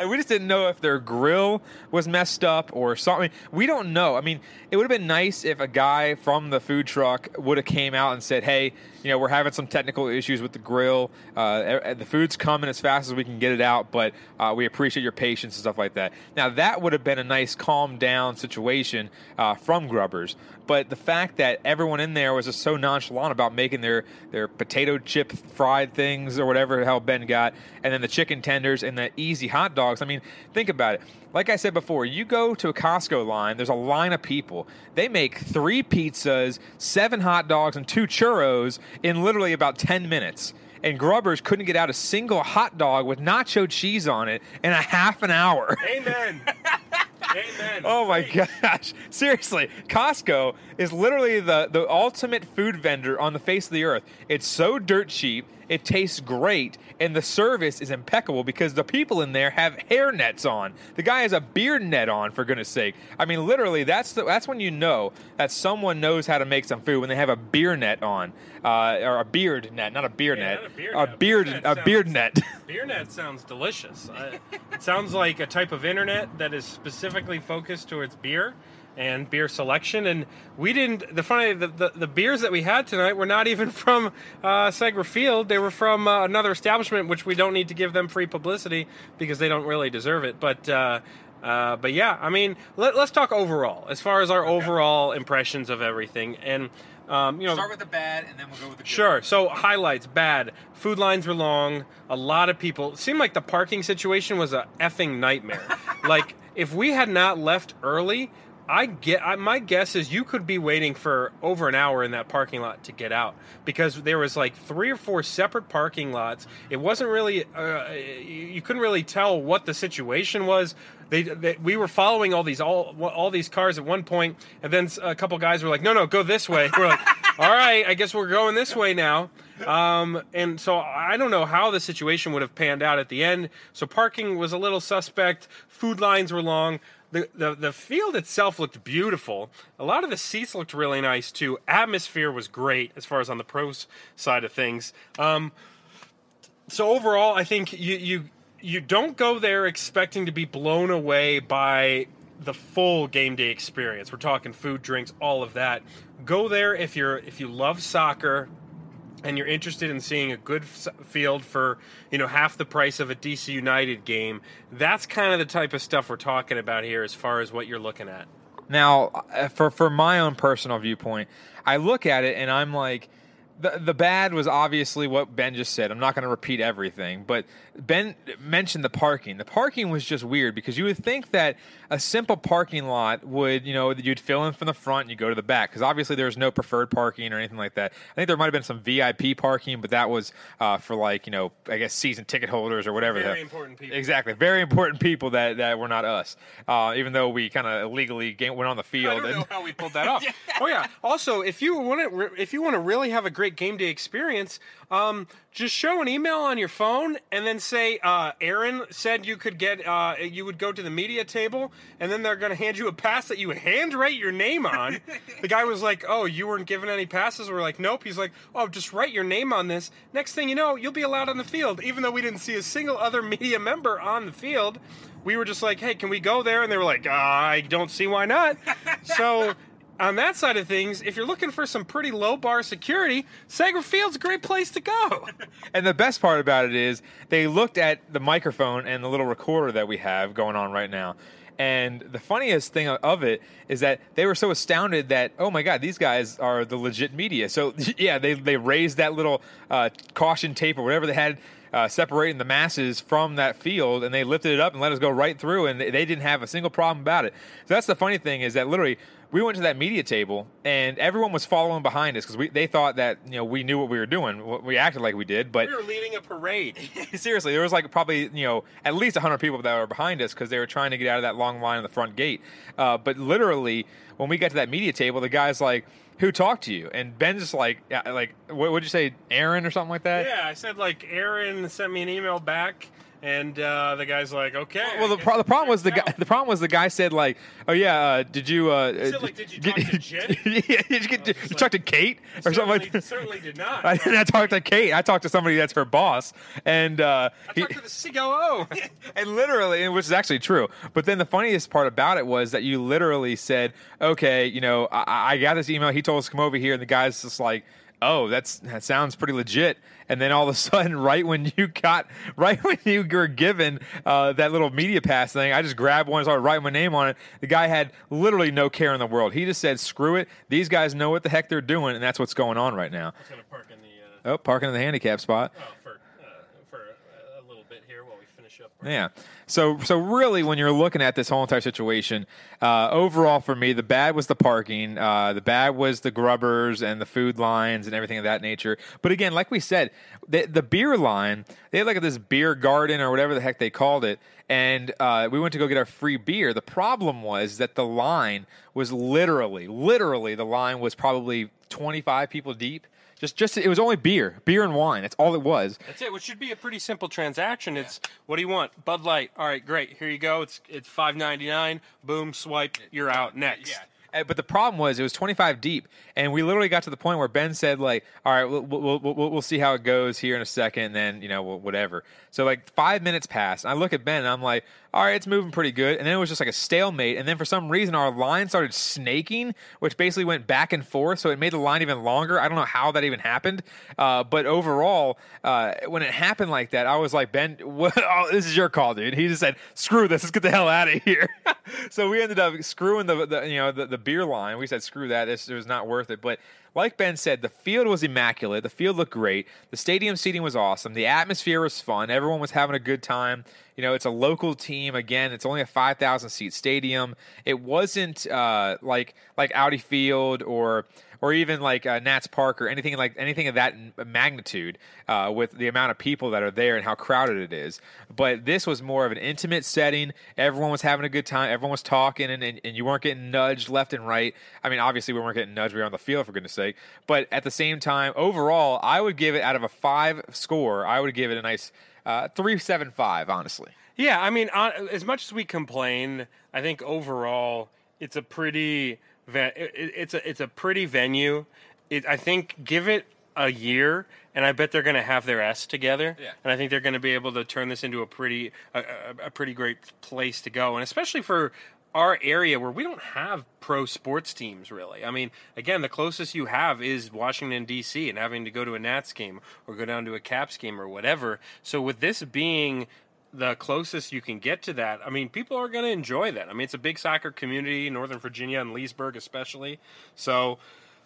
Like, we just didn't know if their grill was messed up or something. We don't know. I mean, it would have been nice if a guy from the food truck would have came out and said, "Hey, you know, we're having some technical issues with the grill. Uh, the food's coming as fast as we can get it out, but uh, we appreciate your patience and stuff like that." Now, that would have been a nice, calm down situation uh, from Grubbers. But the fact that everyone in there was just so nonchalant about making their their potato chip fried things or whatever the hell Ben got, and then the chicken tenders and the easy hot dogs. I mean, think about it. Like I said before, you go to a Costco line, there's a line of people. They make three pizzas, seven hot dogs, and two churros in literally about 10 minutes. and Grubbers couldn't get out a single hot dog with nacho cheese on it in a half an hour. Amen. Amen. Oh my gosh! Seriously, Costco is literally the the ultimate food vendor on the face of the earth. It's so dirt cheap. It tastes great, and the service is impeccable because the people in there have hair nets on. The guy has a beard net on, for goodness sake. I mean, literally, that's the, that's when you know that someone knows how to make some food when they have a beer net on, uh, or a beard net, not a beer Yeah, net, a beard a net. beard, net a beard net. Beer net sounds delicious. I, it sounds like a type of internet that is specifically focused towards beer and beer selection. And we didn't. The funny, the, the, the beers that we had tonight were not even from uh, Segra Field. They were from uh, another establishment, which we don't need to give them free publicity because they don't really deserve it. But. Uh, uh, but yeah, I mean, let, let's talk overall as far as our overall impressions of everything. And um, you know, start with the bad, and then we'll go with the good. Sure. So highlights bad. Food lines were long. A lot of people. It seemed like the parking situation was a effing nightmare. like if we had not left early, I get. I, my guess is you could be waiting for over an hour in that parking lot to get out because there was like three or four separate parking lots. It wasn't really. Uh, you couldn't really tell what the situation was. They, they, we were following all these all all these cars at one point, and then a couple guys were like, "No, no, go this way." We're like, "All right, I guess we're going this way now." Um, and so I don't know how the situation would have panned out at the end. So parking was a little suspect. Food lines were long. The, the the field itself looked beautiful. A lot of the seats looked really nice too. Atmosphere was great as far as on the pros side of things. Um, so overall, I think you you you don't go there expecting to be blown away by the full game day experience. We're talking food, drinks, all of that. Go there if you're if you love soccer and you're interested in seeing a good field for you know half the price of a DC United game. That's kind of the type of stuff we're talking about here as far as what you're looking at. Now, uh, for for my own personal viewpoint, I look at it and I'm like, the the bad was obviously what Ben just said. I'm not going to repeat everything, but Ben mentioned the parking. The parking was just weird because you would think that a simple parking lot would, you know, you'd fill in from the front and you go to the back because obviously there's no preferred parking or anything like that. I think there might have been some VIP parking, but that was uh, for like you know, I guess season ticket holders or whatever. Very the- important people. Exactly, very important people that that were not us. Uh, even though we kind of illegally went on the I field. don't and- know how we pulled that off. Oh yeah. Also, if you want to, if you want to really have a great game day experience, um, just show an email on your phone and then say, uh, "Aaron said you could get, uh, you would go to the media table, and then they're going to hand you a pass that you handwrite your name on." the guy was like, "Oh, you weren't given any passes." We're like, "Nope." He's like, "Oh, just write your name on this. Next thing you know, you'll be allowed on the field." Even though we didn't see a single other media member on the field, we were just like, "Hey, can we go there?" And they were like, "I don't see why not." so on that side of things, if you're looking for some pretty low bar security, Segra Field's a great place to go. And the best part about it is they looked at the microphone and the little recorder that we have going on right now. And the funniest thing of it is that they were so astounded that, oh my God, these guys are the legit media. So, yeah, they, they raised that little uh, caution tape or whatever they had uh, separating the masses from that field and they lifted it up and let us go right through and they, they didn't have a single problem about it. So, that's the funny thing is that literally we went to that media table and everyone was following behind us because they thought that, you know, we knew what we were doing. We acted like we did, but we were leading a parade. seriously, there was like probably you know at least hundred people that were behind us because they were trying to get out of that long line in the front gate. Uh, but literally, when we got to that media table, the guy's like, "Who talked to you?" And Ben's like, "Like, what would you say, Aaron or something like that?" Yeah, I said like Aaron sent me an email back, and uh, the guy's like, "Okay." Well, the, pro- the problem was the guy. The problem was the guy said like, "Oh yeah, uh, did you?" Uh, He said, like, "Did you talk to Jen?" yeah, did you, get, you like, talk to Kate or something like Certainly- did not. I didn't talk to Kate. I talked to somebody that's her boss, and uh, I he- talked to the COO. and literally, which is actually true. But then the funniest part about it was that you literally said, "Okay, you know, I, I got this email. He told us to come over here," and the guy's just like, "Oh, that's that sounds pretty legit." And then all of a sudden, right when you got, right when you were given uh, that little media pass thing, I just grabbed one and started writing my name on it. The guy had literally no care in the world. He just said, "Screw it. These guys know what the heck they're doing, and that's what's going on right now." Park in the uh, Oh, parking in the handicap spot. oh, for uh, for a little bit here while we finish up Yeah. So so really, when you're looking at this whole entire situation, uh, overall for me, the bad was the parking. Uh, the bad was the grubbers and the food lines and everything of that nature. But again, like we said, the, the beer line, they had like this beer garden or whatever the heck they called it, and uh, we went to go get our free beer. The problem was that the line was literally, literally, the line was probably 25 people deep. Just, just it was only beer, beer and wine. That's all it was. That's it. Which should be a pretty simple transaction. It's what do you want? Bud Light. All right, great. Here you go. It's it's five ninety nine. Boom, swipe. You're out. Next. Uh, But the problem was it was 25 deep, and we literally got to the point where Ben said like, "All right, we'll we'll, we'll, we'll we'll see how it goes here in a second, and then you know wh- whatever." So like five minutes passed, and I look at Ben, and I'm like, "All right, it's moving pretty good," and then it was just like a stalemate, and then for some reason our line started snaking, which basically went back and forth, so it made the line even longer. I don't know how that even happened, uh, but overall, uh, when it happened like that, I was like, "Ben, what, oh, this is your call, dude." He just said, "Screw this, let's get the hell out of here." so we ended up screwing the, the you know the, the beer line. We said, "Screw that, this it was not worth it." But like Ben said, the field was immaculate. The field looked great. The stadium seating was awesome. The atmosphere was fun. Everyone was having a good time. You know, it's a local team. Again, it's only a five thousand seat stadium. It wasn't uh, like like Audi Field or or even like uh, Nats Park or anything like anything of that magnitude uh, with the amount of people that are there and how crowded it is. But this was more of an intimate setting. Everyone was having a good time. Everyone was talking, and, and, and you weren't getting nudged left and right. I mean, obviously we weren't getting nudged. We were on the field for goodness sake. But at the same time, overall, I would give it out of a five score. I would give it a nice uh, three seven five. Honestly. Yeah, I mean, uh, as much as we complain, I think overall it's a pretty it's a it's a pretty venue. It, I think give it a year, and I bet they're going to have their s together. Yeah. And I think they're going to be able to turn this into a pretty a, a, a pretty great place to go, and especially for our area where we don't have pro sports teams really. I mean, again, the closest you have is Washington D.C. and having to go to a Nats game or go down to a Caps game or whatever. So with this being the closest you can get to that, I mean, people are going to enjoy that. I mean, it's a big soccer community, Northern Virginia and Leesburg especially. So,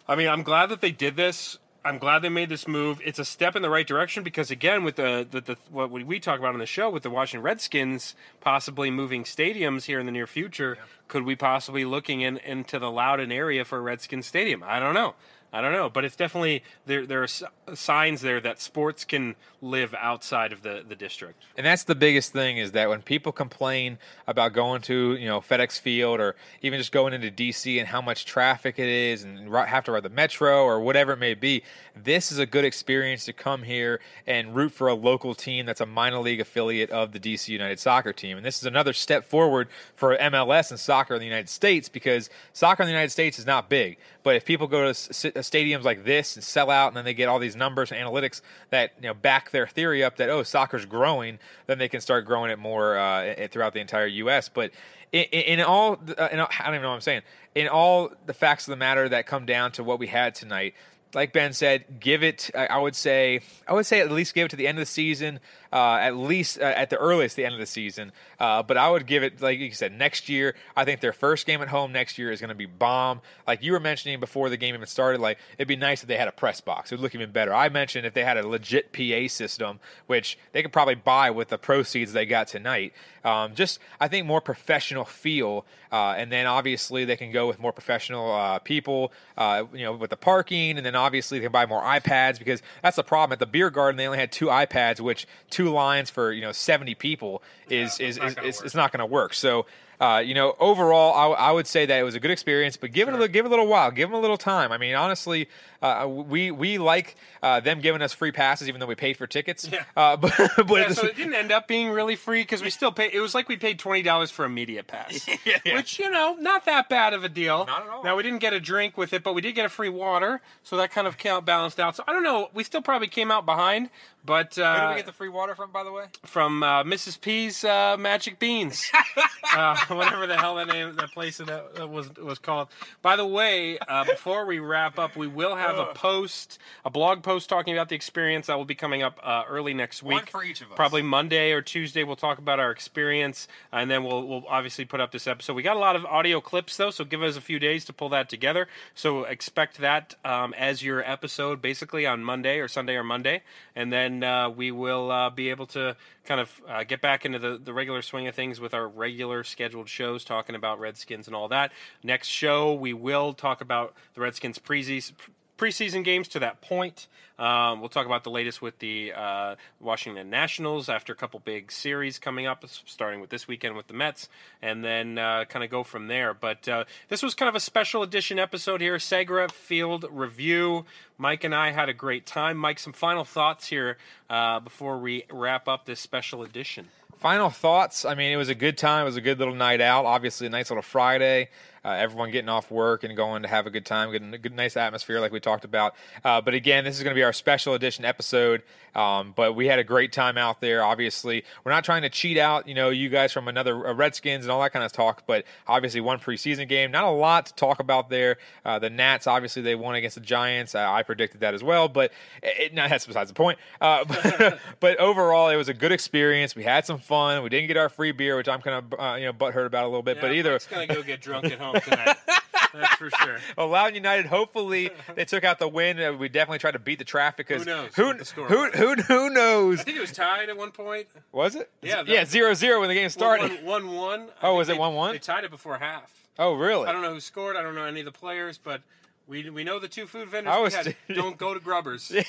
I mean, I'm glad that they did this. I'm glad they made this move. It's a step in the right direction because, again, with the, the, the what we talk about on the show with the Washington Redskins possibly moving stadiums here in the near future, could we possibly looking in, into the Loudoun area for a Redskins stadium? I don't know. I don't know, but it's definitely there. There are signs there that sports can live outside of the, the district. And that's the biggest thing is that when people complain about going to, you know, FedEx Field or even just going into DC and how much traffic it is and have to ride the metro or whatever it may be, this is a good experience to come here and root for a local team that's a minor league affiliate of the DC United Soccer team. And this is another step forward for MLS and soccer in the United States because soccer in the United States is not big. But if people go to s- stadiums like this and sell out and then they get all these numbers and analytics that, you know, back their theory up that, oh, soccer's growing, then they can start growing it more uh, throughout the entire U.S. But in, in all, uh, in all, I don't even know what I'm saying. In all the facts of the matter that come down to what we had tonight, like Ben said, give it. I would say, I would say at least give it to the end of the season. Uh, at least uh, at the earliest, the end of the season. Uh, but I would give it, like you said, next year. I think their first game at home next year is going to be bomb. Like you were mentioning before the game even started, like it'd be nice if they had a press box. It would look even better. I mentioned if they had a legit PA system, which they could probably buy with the proceeds they got tonight. Um, just I think more professional feel, uh, and then obviously they can go with more professional uh, people, uh, you know, with the parking, and then obviously they can buy more iPads because that's the problem at the beer garden. They only had two iPads, which two lines for you know seventy people is is, is, is it's not going to work. So. Uh, you know, overall, I, I would say that it was a good experience, but give it a little, give it a little while, give them a little time. I mean, honestly, uh, we we like uh, them giving us free passes, even though we paid for tickets. Yeah. Uh, but but Yeah, so it didn't end up being really free because we still paid. It was like we paid twenty dollars for a media pass, which you know, not that bad of a deal. Not at all. Now we didn't get a drink with it, but we did get a free water, so that kind of balanced out. So I don't know. We still probably came out behind, but uh, Where did we get the free water from, by the way? from uh, Mrs. P's uh, Magic Beans. uh, whatever the hell that name that place that that was was called. By the way, uh, before we wrap up, we will have a post, a blog post talking about the experience that will be coming up uh, early next week. One for each of us. Probably Monday or Tuesday. We'll talk about our experience, and then we'll we'll obviously put up this episode. We got a lot of audio clips though, so give us a few days to pull that together. So expect that um, as your episode, basically on Monday or Sunday or Monday, and then uh, we will uh, be able to kind of uh, get back into the, the regular swing of things with our regular scheduled shows, talking about Redskins and all that. Next show, we will talk about the Redskins preseason preseason games to that point. Um, we'll talk about the latest with the uh, Washington Nationals after a couple big series coming up, starting with this weekend with the Mets, and then uh, kind of go from there. But uh, this was kind of a special edition episode here, Segra Field Review. Mike and I had a great time. Mike, some final thoughts here uh, before we wrap up this special edition. Final thoughts. I mean, it was a good time. It was a good little night out. Obviously, a nice little Friday. Uh, everyone getting off work and going to have a good time, getting a good, nice atmosphere, like we talked about. Uh, but again, this is going to be our special edition episode. Um, but we had a great time out there. Obviously, we're not trying to cheat out, you know, you guys from another uh, Redskins and all that kind of talk. But obviously, one preseason game, not a lot to talk about there. Uh, the Nats, obviously, they won against the Giants. Uh, I predicted that as well, but it, that's besides the point. Uh, but, but, overall, it was a good experience. We had some fun. We didn't get our free beer, which I'm kind of you know butthurt about a little bit. Yeah, but either, gonna go get drunk at home tonight. That's for sure. Well, Loudoun United. Hopefully, they took out the win. Uh, we definitely tried to beat the traffic because Who knows Who, the who, who, who knows? I think it was tied at one point. Was it? Yeah, yeah, that- zero zero when the game started. One one. one. Oh, was it they- 1-1? They tied it before half. Oh, really? I don't know who scored. I don't know any of the players, but we we know the two food vendors I we was- had. Don't go to Grubbers.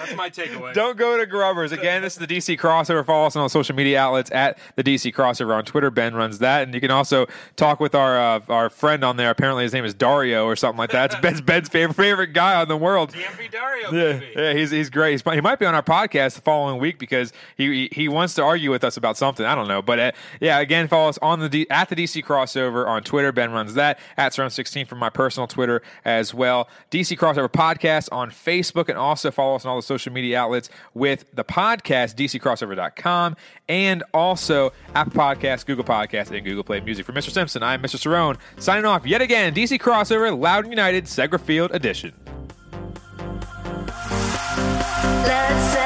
That's my takeaway. Don't go to Grubbers. Again, this is the DC Crossover. Follow us on all social media outlets at the DC Crossover on Twitter. Ben runs that. And you can also talk with our uh, our friend on there. Apparently, his name is Dario or something like that. It's Ben's, Ben's favorite, favorite guy on the world. DMV Dario, Yeah, yeah, he's he's great. He's, he might be on our podcast the following week because he he, wants to argue with us about something. I don't know, but uh, yeah. Again, follow us on the D, at the DC crossover on Twitter. Ben runs that at Cerrone sixteen from my personal Twitter as well. DC crossover podcast on Facebook and also follow us on all the social media outlets with the podcast DCCrossover.com and also Apple Podcasts, Google Podcasts, and Google Play Music. For Mr. Simpson, I'm Mr. Cerrone signing off yet again. DC crossover, Loudoun United, Segra Field edition. Let's